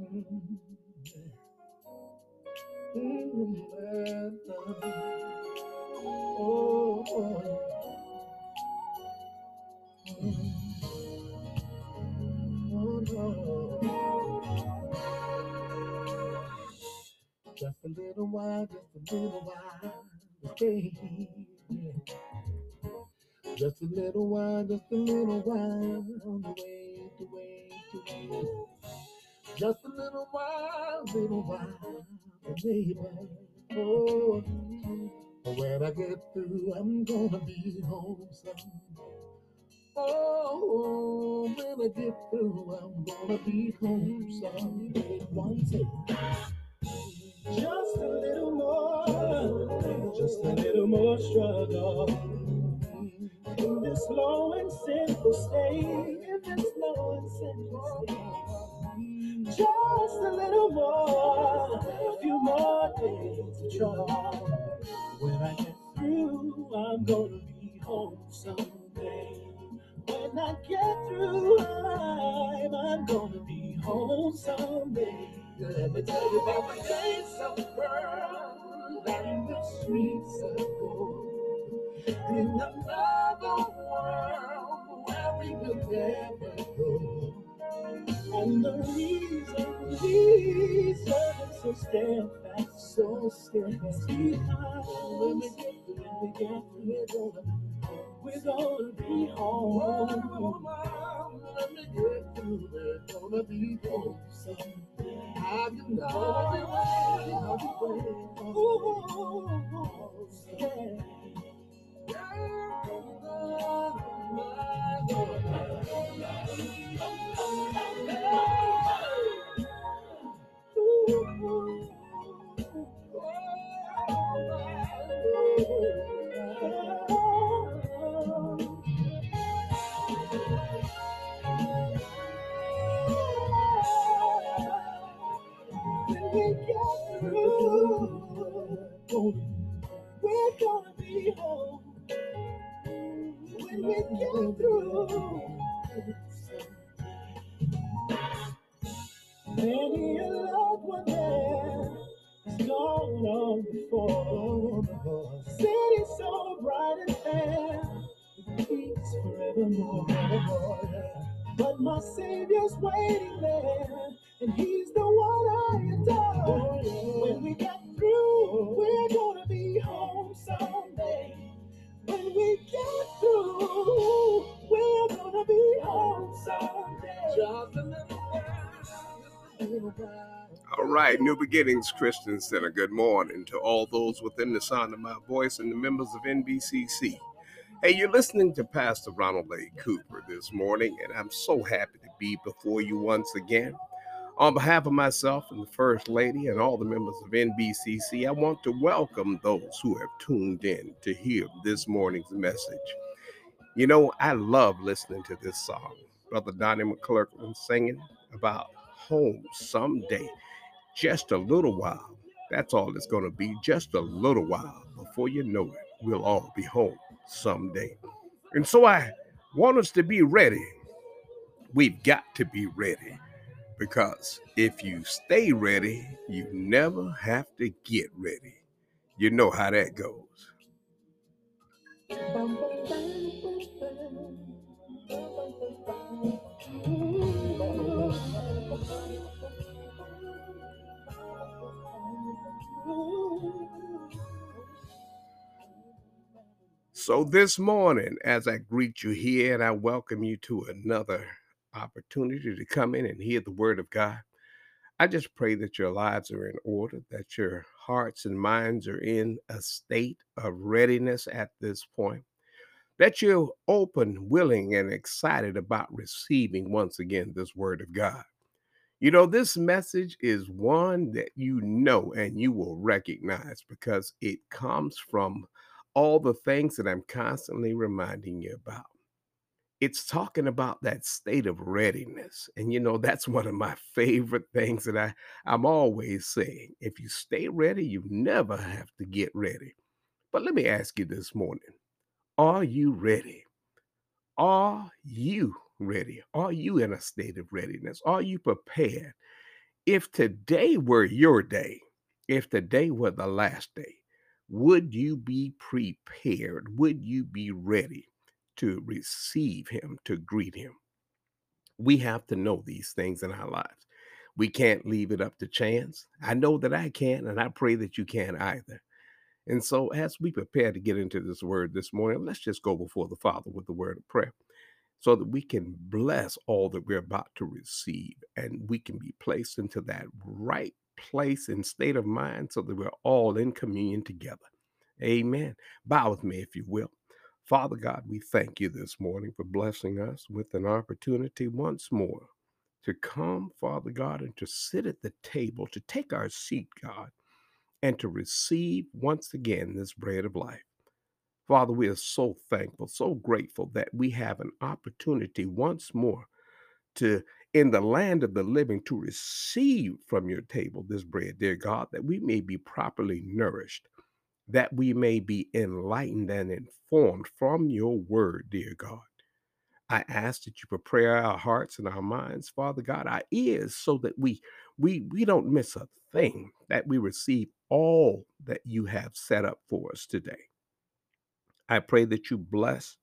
Just a little while, just a little while, here. Just a little while, just a little while, wait, wait, wait. Just a little while, little while, baby. Oh, when I get through, I'm gonna be home someday. Oh, when I get through, I'm gonna be home someday. One. Just a little more, just a little more struggle. In this low and sinful state, Just a little more, a few more days of trouble. When I get through, I'm gonna be home someday. When I get through, I'm, I'm gonna be home someday. Let me tell you about the days of pearl and the streets of gold. In another world where we will never go. And the reason, reason I'm so steadfast, so steadfast behind. When we get through, when we get through, we're gonna be home. Let me get through, we're gonna be home someday. Have you know? Have you Ooh, yeah. When New Beginnings Christian Center. Good morning to all those within the sound of my voice and the members of NBCC. Hey, you're listening to Pastor Ronald A. Cooper this morning, and I'm so happy to be before you once again. On behalf of myself and the First Lady and all the members of NBCC, I want to welcome those who have tuned in to hear this morning's message. You know, I love listening to this song. Brother Donnie McClurkin singing about home someday. Just a little while. That's all it's going to be. Just a little while. Before you know it, we'll all be home someday. And so I want us to be ready. We've got to be ready because if you stay ready, you never have to get ready. You know how that goes. So, this morning, as I greet you here and I welcome you to another opportunity to come in and hear the word of God, I just pray that your lives are in order, that your hearts and minds are in a state of readiness at this point, that you're open, willing, and excited about receiving once again this word of God. You know, this message is one that you know and you will recognize because it comes from all the things that I'm constantly reminding you about. It's talking about that state of readiness. And you know, that's one of my favorite things that I, I'm always saying. If you stay ready, you never have to get ready. But let me ask you this morning Are you ready? Are you ready? Are you in a state of readiness? Are you prepared? If today were your day, if today were the last day, would you be prepared? Would you be ready to receive him, to greet him? We have to know these things in our lives. We can't leave it up to chance. I know that I can, and I pray that you can either. And so, as we prepare to get into this word this morning, let's just go before the Father with the word of prayer so that we can bless all that we're about to receive and we can be placed into that right place and state of mind so that we're all in communion together. Amen. Bow with me, if you will. Father God, we thank you this morning for blessing us with an opportunity once more to come, Father God, and to sit at the table, to take our seat, God, and to receive once again this bread of life. Father, we are so thankful, so grateful that we have an opportunity once more to, in the land of the living, to receive from your table this bread, dear God, that we may be properly nourished, that we may be enlightened and informed from your word, dear God. I ask that you prepare our hearts and our minds, Father God, our ears, so that we we we don't miss a thing, that we receive all that you have set up for us today. I pray that you bless,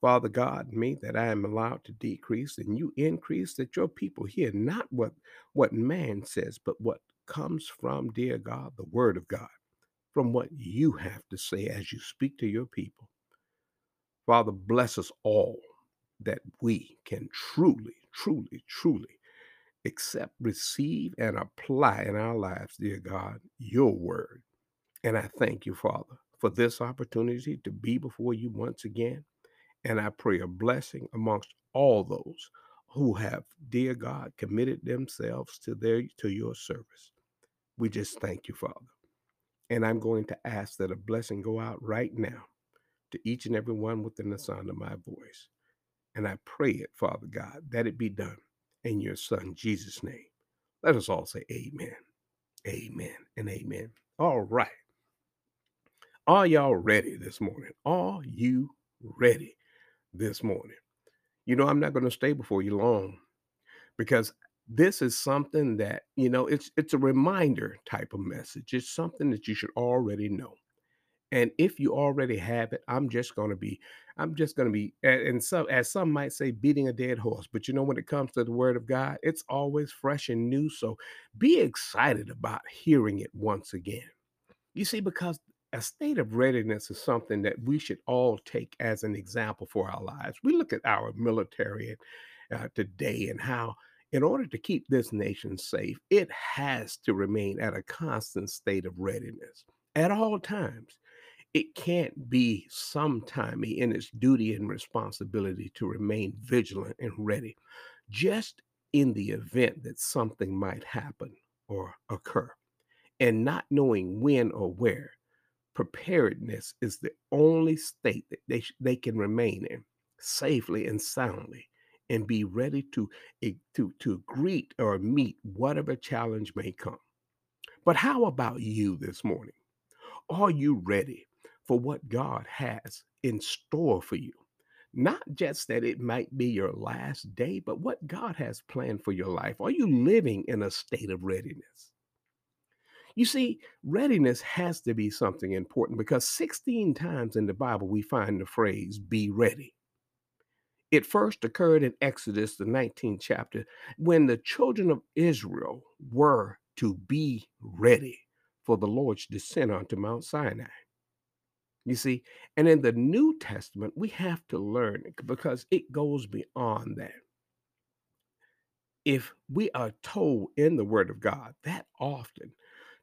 Father God, me, that I am allowed to decrease and you increase, that your people hear not what, what man says, but what comes from, dear God, the word of God, from what you have to say as you speak to your people. Father, bless us all that we can truly, truly, truly accept, receive, and apply in our lives, dear God, your word. And I thank you, Father, for this opportunity to be before you once again. And I pray a blessing amongst all those who have, dear God, committed themselves to their to your service. We just thank you, Father. And I'm going to ask that a blessing go out right now to each and every one within the sound of my voice. And I pray it, Father God, that it be done in your Son, Jesus' name. Let us all say amen, amen, and amen. All right. Are y'all ready this morning? Are you ready this morning? You know, I'm not going to stay before you long because this is something that, you know, it's it's a reminder type of message. It's something that you should already know. And if you already have it, I'm just going to be, I'm just going to be, and some, as some might say, beating a dead horse. But you know, when it comes to the word of God, it's always fresh and new. So be excited about hearing it once again. You see, because a state of readiness is something that we should all take as an example for our lives. We look at our military uh, today and how, in order to keep this nation safe, it has to remain at a constant state of readiness at all times it can't be sometimey in its duty and responsibility to remain vigilant and ready, just in the event that something might happen or occur. And not knowing when or where, preparedness is the only state that they, they can remain in safely and soundly and be ready to, to, to greet or meet whatever challenge may come. But how about you this morning? Are you ready for what God has in store for you. Not just that it might be your last day, but what God has planned for your life. Are you living in a state of readiness? You see, readiness has to be something important because 16 times in the Bible we find the phrase be ready. It first occurred in Exodus, the 19th chapter, when the children of Israel were to be ready for the Lord's descent onto Mount Sinai. You see, and in the New Testament, we have to learn because it goes beyond that. If we are told in the Word of God that often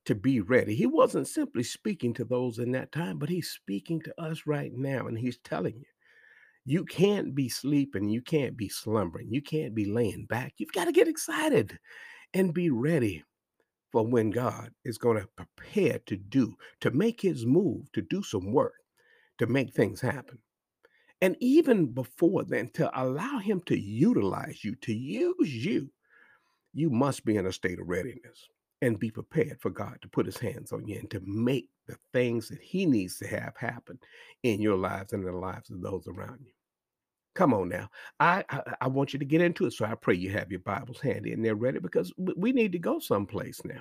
to be ready, He wasn't simply speaking to those in that time, but He's speaking to us right now, and He's telling you. You can't be sleeping, you can't be slumbering, you can't be laying back. You've got to get excited and be ready for when God is going to prepare to do, to make his move, to do some work, to make things happen. And even before then, to allow him to utilize you, to use you, you must be in a state of readiness and be prepared for God to put his hands on you and to make the things that he needs to have happen in your lives and in the lives of those around you. Come on now. I, I I want you to get into it. So I pray you have your Bibles handy and they're ready because we need to go someplace now.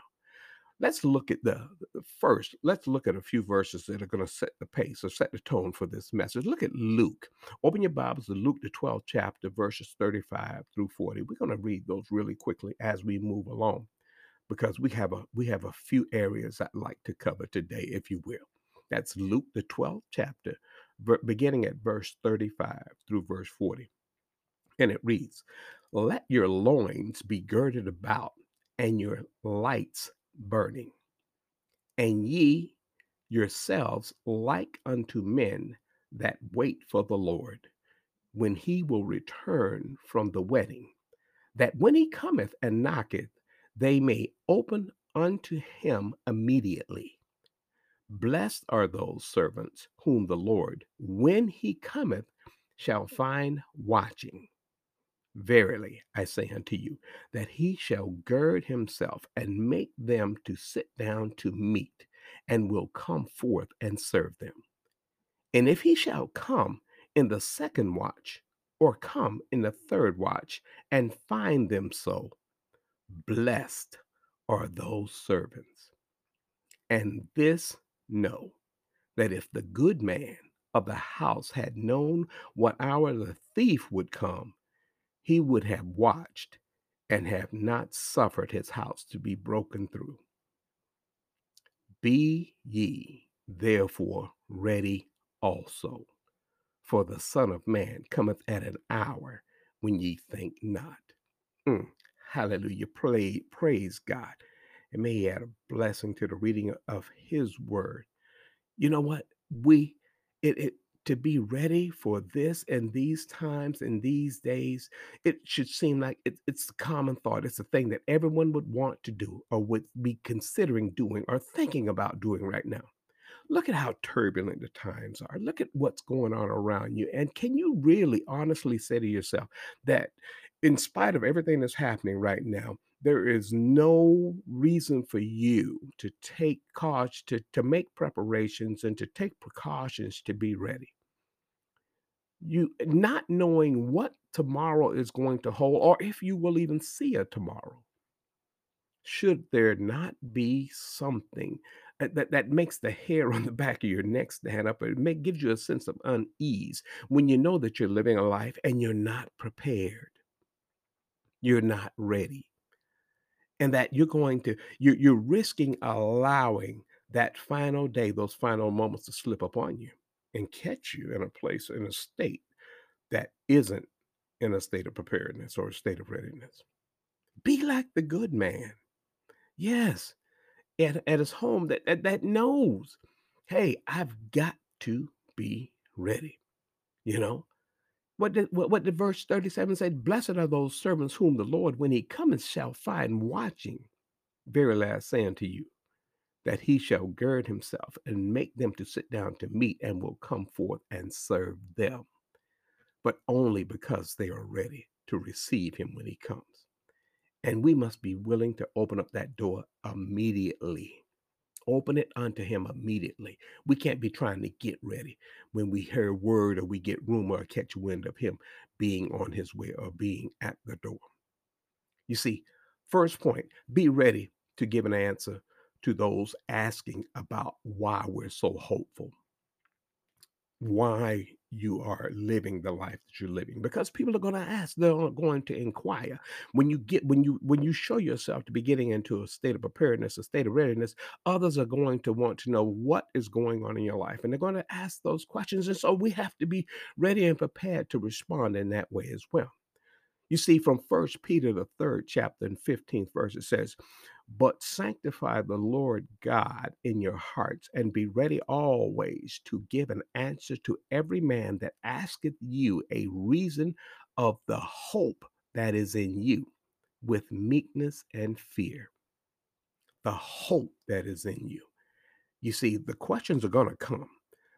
Let's look at the the- first. Let's look at a few verses that are going to set the pace or set the tone for this message. Look at Luke. Open your Bibles to Luke, the 12th chapter, verses 35 through 40. We're going to read those really quickly as we move along because we have a we have a few areas I'd like to cover today, if you will. That's Luke, the 12th chapter, beginning at verse 35 through verse 40. And it reads, Let your loins be girded about, and your lights burning, and ye yourselves like unto men that wait for the Lord, when he will return from the wedding, that when he cometh and knocketh, they may open unto him immediately. Blessed are those servants whom the Lord, when he cometh, shall find watching. Verily, I say unto you, that he shall gird himself and make them to sit down to meat, and will come forth and serve them. And if he shall come in the second watch, or come in the third watch, and find them so, blessed are those servants. And this know that if the good man of the house had known what hour the thief would come, he would have watched and have not suffered his house to be broken through. Be ye therefore ready also, for the Son of Man cometh at an hour when ye think not. Mm, hallelujah. Pray, praise God. And may he add a blessing to the reading of his word. You know what? We it, it to be ready for this and these times and these days, it should seem like it, it's a common thought. It's a thing that everyone would want to do or would be considering doing or thinking about doing right now. Look at how turbulent the times are. Look at what's going on around you. And can you really honestly say to yourself that, in spite of everything that's happening right now, there is no reason for you to take cause to, to make preparations and to take precautions to be ready. You not knowing what tomorrow is going to hold, or if you will even see a tomorrow should there not be something uh, that, that makes the hair on the back of your neck stand up? It may, gives you a sense of unease when you know that you're living a life and you're not prepared, you're not ready, and that you're going to, you're, you're risking allowing that final day, those final moments to slip upon you and catch you in a place, in a state that isn't in a state of preparedness or a state of readiness. Be like the good man. Yes, at, at his home that, that that knows, hey, I've got to be ready. You know what? Did, what what did verse thirty seven say? Blessed are those servants whom the Lord, when He cometh, shall find watching. Verily I say unto you, that He shall gird Himself and make them to sit down to meat, and will come forth and serve them, but only because they are ready to receive Him when He comes. And we must be willing to open up that door immediately. Open it unto him immediately. We can't be trying to get ready when we hear word or we get rumor or catch wind of him being on his way or being at the door. You see, first point, be ready to give an answer to those asking about why we're so hopeful, why you are living the life that you're living because people are going to ask they're going to inquire. When you get when you when you show yourself to be getting into a state of preparedness a state of readiness others are going to want to know what is going on in your life and they're going to ask those questions and so we have to be ready and prepared to respond in that way as well you see, from First Peter, the third chapter and 15th verse, it says, But sanctify the Lord God in your hearts, and be ready always to give an answer to every man that asketh you a reason of the hope that is in you, with meekness and fear. The hope that is in you. You see, the questions are going to come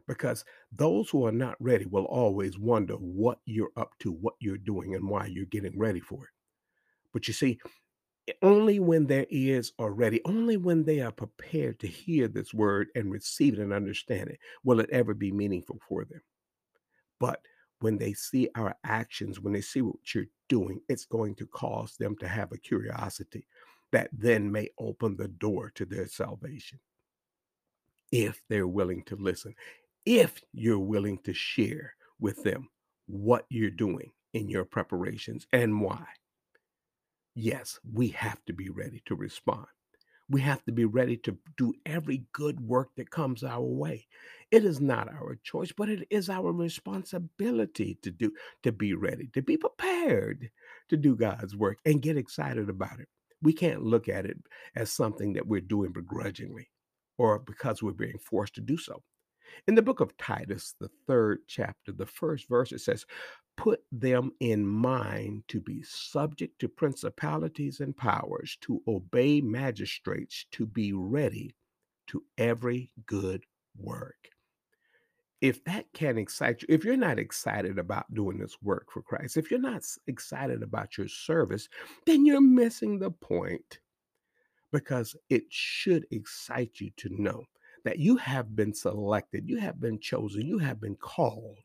because those who are not ready will always wonder what you're up to, what you're doing, and why you're getting ready for it. But you see, eh, only when their ears are ready, only when they are prepared to hear this word and receive it and understand it, will it ever be meaningful for them. But when they see our actions, when they see what you're doing, it's going to cause them to have a curiosity that then may open the door to their salvation if they're willing to listen, if you're willing to share with them what you're doing in your preparations and why. Yes, we have to be ready to respond. We have to be ready to do every good work that comes our way. It is not our choice, but it is our responsibility to do to be ready, to be prepared to do God's work and get excited about it. We can't look at it as something that we're doing begrudgingly or because we're being forced to do so. In the book of Titus, the third chapter, the first verse, it says, Put them in mind to be subject to principalities and powers, to obey magistrates, to be ready to every good work. If that can excite you, if you're not excited about doing this work for Christ, if you're not excited about your service, then you're missing the point because it should excite you to know that you have been selected, you have been chosen, you have been called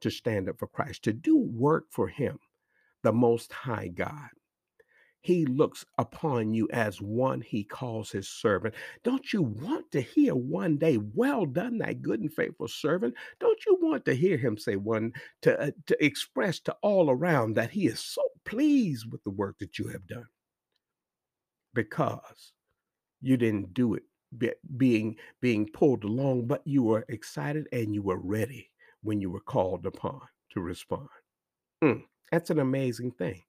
to stand up for Christ, to do work for Him, the Most High God. He looks upon you as one he calls his servant. Don't you want to hear one day, well done, thy good and faithful servant? Don't you want to hear him say one to, uh, to express to all around that he is so pleased with the work that you have done? Because you didn't do it be, being being pulled along, but you were excited and you were ready when you were called upon to respond. Mm, that's an amazing thing.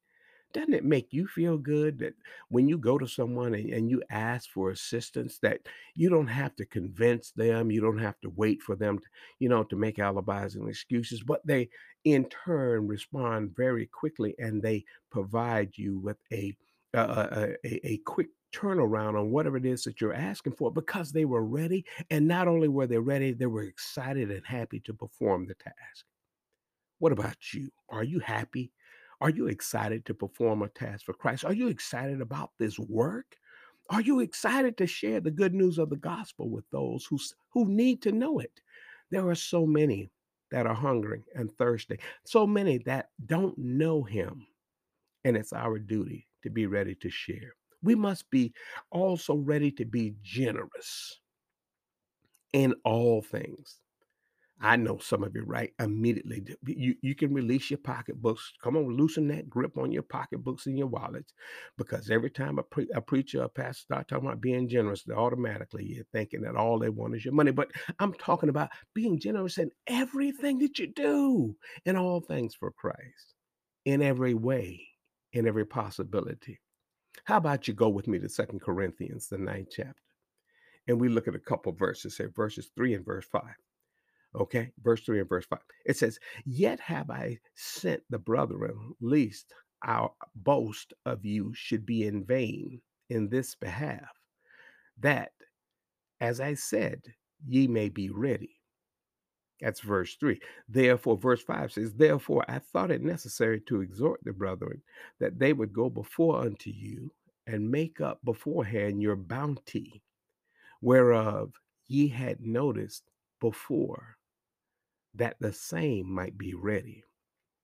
Doesn't it make you feel good that when you go to someone and, and you ask for assistance, that you don't have to convince them, you don't have to wait for them, to, you know, to make alibis and excuses, but they in turn respond very quickly and they provide you with a a, a, a quick turnaround on whatever it is that you're asking for because they were ready. And not only were they ready, they were excited and happy to perform the task. What about you? Are you happy? Are you excited to perform a task for Christ? Are you excited about this work? Are you excited to share the good news of the gospel with those who, who need to know it? There are so many that are hungry and thirsty, so many that don't know Him. And it's our duty to be ready to share we must be also ready to be generous in all things. I know some of you right immediately. You, you can release your pocketbooks. Come on, loosen that grip on your pocketbooks and your wallets. Because every time a, pre- a preacher or pastor start talking about being generous, automatically you're thinking that all they want is your money. But I'm talking about being generous in everything that you do, in all things for Christ, in every way, in every possibility. How about you go with me to Second Corinthians, the ninth chapter, and we look at a couple verses here, verses three and verse five. Okay, verse three and verse five. It says, Yet have I sent the brethren, lest our boast of you should be in vain in this behalf, that, as I said, ye may be ready. That's verse 3. Therefore, verse 5 says, Therefore I thought it necessary to exhort the brethren that they would go before unto you and make up beforehand your bounty, whereof ye had noticed before, that the same might be ready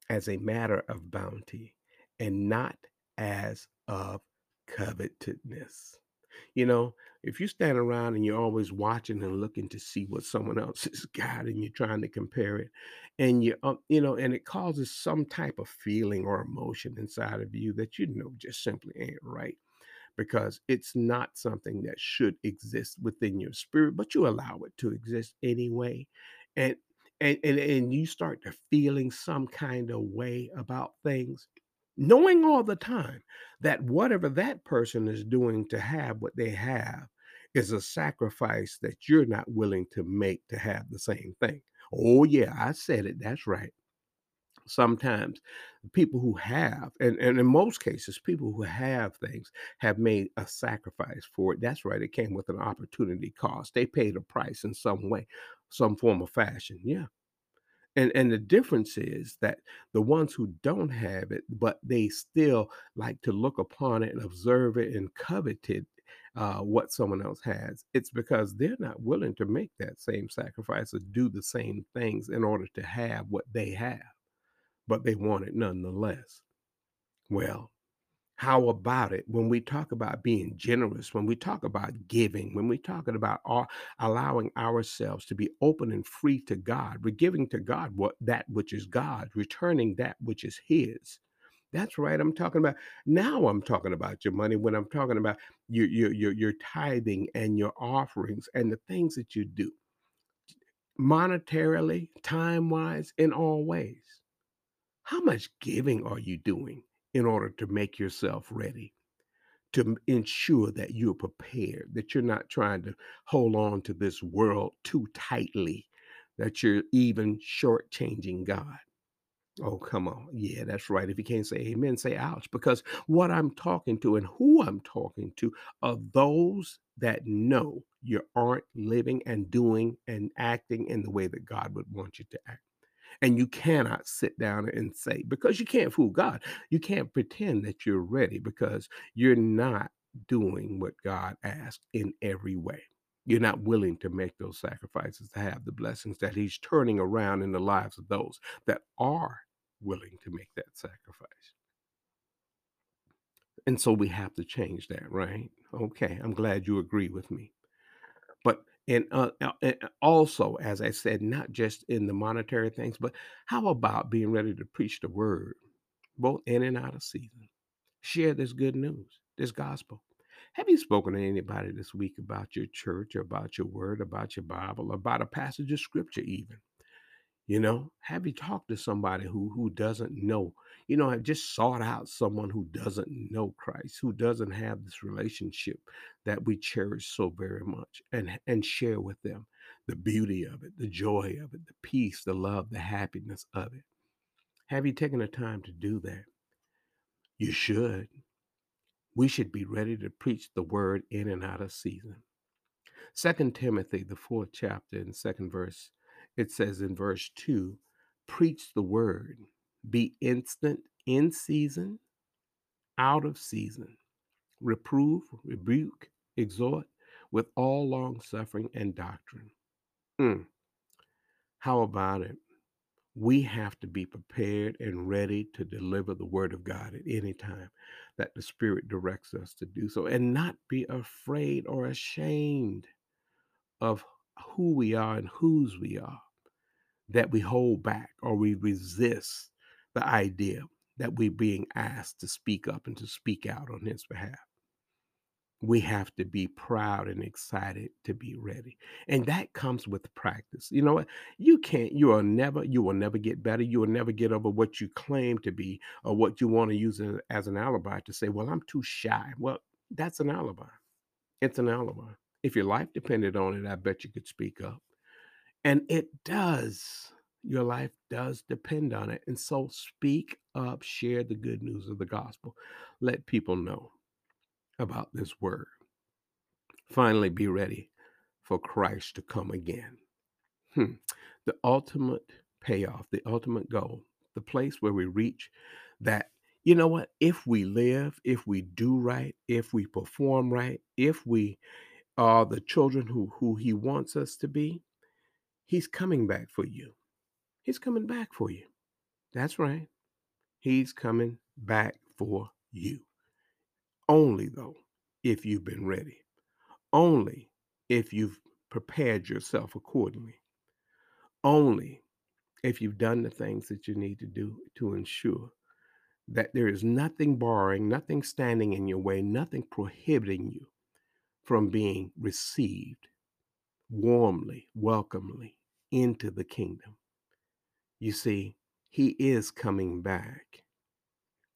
as a matter of bounty and not as of covetousness. You know, if you stand around and you're always watching and looking to see what someone else has got and you're trying to compare it and you uh, you know and it causes some type of feeling or emotion inside of you that you know just simply ain't right because it's not something that should exist within your spirit but you allow it to exist anyway and and and, and you start to feeling some kind of way about things knowing all the time that whatever that person is doing to have what they have is a sacrifice that you're not willing to make to have the same thing. Oh, yeah, I said it. That's right. Sometimes people who have, and, and in most cases, people who have things have made a sacrifice for it. That's right. It came with an opportunity cost. They paid a price in some way, some form of fashion. Yeah. And and the difference is that the ones who don't have it, but they still like to look upon it and observe it and covet it, uh, what someone else has, it's because they're not willing to make that same sacrifice or do the same things in order to have what they have. but they want it nonetheless. Well, how about it when we talk about being generous, when we talk about giving, when we're talking about our, allowing ourselves to be open and free to God, we're giving to God what that which is God, returning that which is His. That's right. I'm talking about now. I'm talking about your money when I'm talking about your your your, your tithing and your offerings and the things that you do monetarily, time wise, in all ways. How much giving are you doing? In order to make yourself ready to ensure that you're prepared, that you're not trying to hold on to this world too tightly, that you're even shortchanging God. Oh, come on. Yeah, that's right. If you can't say amen, say ouch. Because what I'm talking to and who I'm talking to are those that know you aren't living and doing and acting in the way that God would want you to act. And you cannot sit down and say, because you can't fool God, you can't pretend that you're ready because you're not doing what God asked in every way. You're not willing to make those sacrifices to have the blessings that He's turning around in the lives of those that are willing to make that sacrifice. And so we have to change that, right? Okay, I'm glad you agree with me. But and, uh, uh, and also, as I said, not just in the monetary things, but how about being ready to preach the word, both in and out of season? Share this good news, this gospel. Have you spoken to anybody this week about your church about your word, about your Bible, about a passage of scripture, even? You know, have you talked to somebody who who doesn't know? You know, have just sought out someone who doesn't know Christ, who doesn't have this relationship that we cherish so very much, and and share with them the beauty of it, the joy of it, the peace, the love, the happiness of it. Have you taken the time to do that? You should. We should be ready to preach the word in and out of season. Second Timothy, the fourth chapter and second verse it says in verse 2 preach the word, be instant in season, out of season, reprove, rebuke, exhort with all long suffering and doctrine. Mm. How about it? We have to be prepared and ready to deliver the word of God at any time that the Spirit directs us to do so and not be afraid or ashamed of who we are and whose we are that we hold back or we resist the idea that we're being asked to speak up and to speak out on his behalf. We have to be proud and excited to be ready. And that comes with practice. You know what? You can't, you will never, you will never get better. You will never get over what you claim to be or what you want to use as an alibi to say, well, I'm too shy. Well, that's an alibi. It's an alibi. If your life depended on it, I bet you could speak up. And it does. Your life does depend on it. And so speak up, share the good news of the gospel. Let people know about this word. Finally, be ready for Christ to come again. Hmm. The ultimate payoff, the ultimate goal, the place where we reach that, you know what, if we live, if we do right, if we perform right, if we are the children who, who he wants us to be, He's coming back for you. He's coming back for you. That's right. He's coming back for you. Only, though, if you've been ready. Only if you've prepared yourself accordingly. Only if you've done the things that you need to do to ensure that there is nothing barring, nothing standing in your way, nothing prohibiting you from being received warmly, welcomely into the kingdom. You see, he is coming back,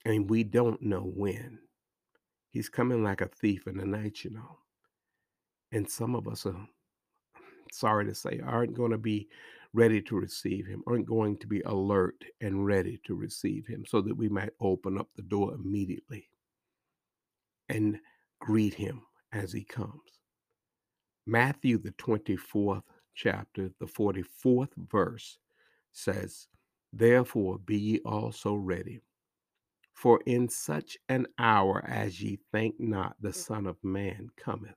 and we don't know when. He's coming like a thief in the night, you know. And some of us are sorry to say, aren't going to be ready to receive him, aren't going to be alert and ready to receive him so that we might open up the door immediately and greet him as he comes. Matthew, the 24th chapter, the 44th verse says, Therefore be ye also ready, for in such an hour as ye think not, the mm. Son of Man cometh.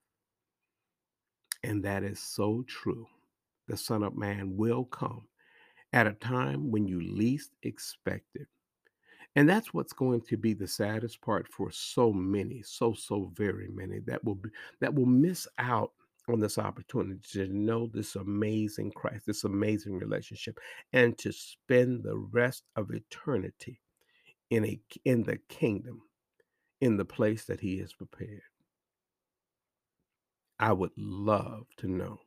And that is so true. The Son of Man will come at a time when you least expect it. And that's what's going to be the saddest part for so many, so so very many that will be, that will miss out on this opportunity to know this amazing Christ, this amazing relationship, and to spend the rest of eternity in a in the kingdom, in the place that He has prepared. I would love to know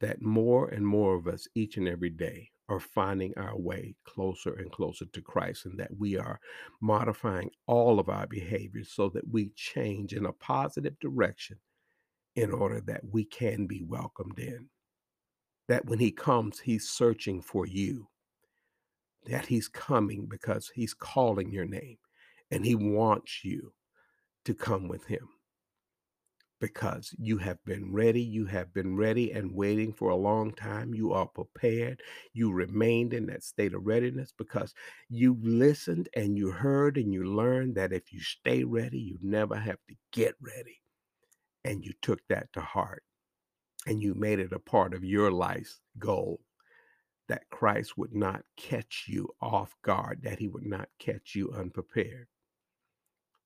that more and more of us each and every day are finding our way closer and closer to Christ, and that we are modifying all of our behaviors so that we change in a positive direction in order that we can be welcomed in. That when He comes, He's searching for you, that He's coming because He's calling your name, and He wants you to come with Him because you have been ready. You have been ready and waiting for a long time. You are prepared. You remained in that state of readiness because you listened and you heard and you learned that if you stay ready, you never have to get ready. And you took that to heart and you made it a part of your life's goal that Christ would not catch you off guard, that he would not catch you unprepared.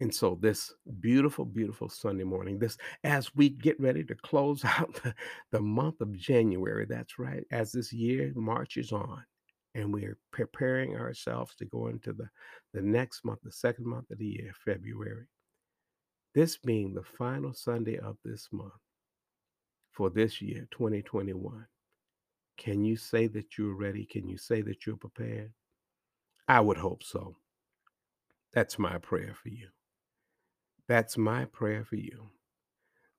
And so, this beautiful, beautiful Sunday morning, this as we get ready to close out the, the month of January, that's right, as this year marches on, and we are preparing ourselves to go into the, the next month, the second month of the year, February. This being the final Sunday of this month for this year, 2021. Can you say that you're ready? Can you say that you're prepared? I would hope so. That's my prayer for you. That's my prayer for you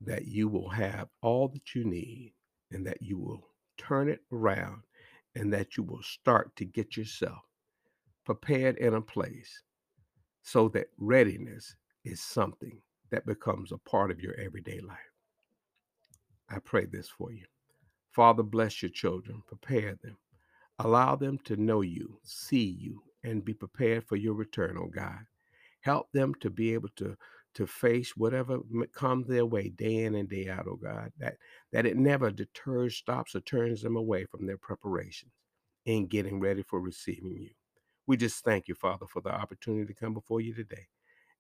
that you will have all that you need and that you will turn it around and that you will start to get yourself prepared in a place so that readiness is something that becomes a part of your everyday life. I pray this for you. Father, bless your children, prepare them, allow them to know you, see you, and be prepared for your return, oh God. Help them to be able to to face whatever comes their way day in and day out, oh God, that, that it never deters, stops, or turns them away from their preparations in getting ready for receiving you. We just thank you, Father, for the opportunity to come before you today.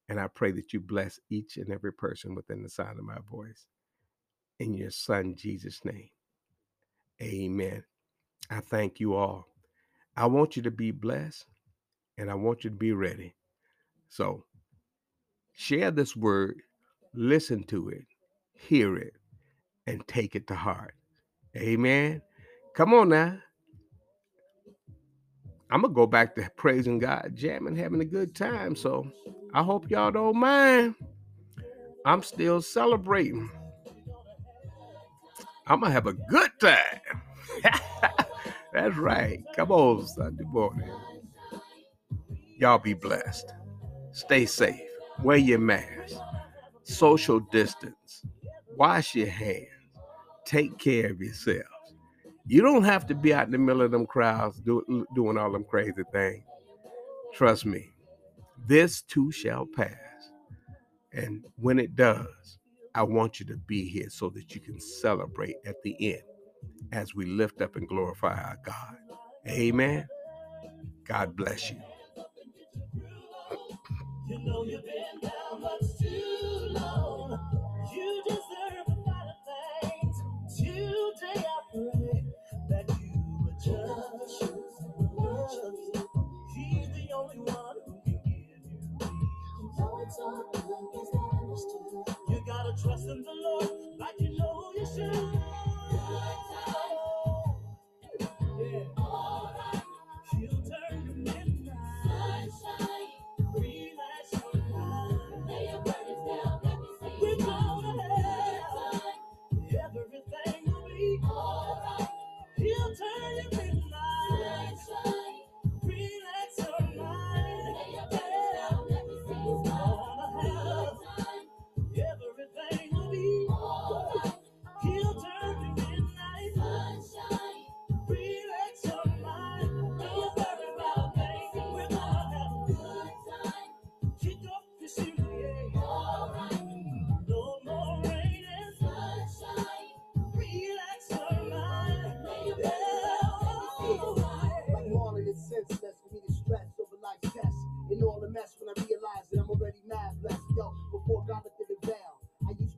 And I pray that you bless each and every person within the sound of my voice. In your Son, Jesus' name. Amen. I thank you all. I want you to be blessed and I want you to be ready. So, Share this word, listen to it, hear it, and take it to heart. Amen. Come on now. I'm gonna go back to praising God, jamming, having a good time. So I hope y'all don't mind. I'm still celebrating. I'm gonna have a good time. That's right. Come on, Sunday morning. Y'all be blessed. Stay safe wear your mask, social distance, wash your hands, take care of yourselves. You don't have to be out in the middle of them crowds do, doing all them crazy things. Trust me, this too shall pass. And when it does, I want you to be here so that you can celebrate at the end as we lift up and glorify our God. Amen. God bless you. You know all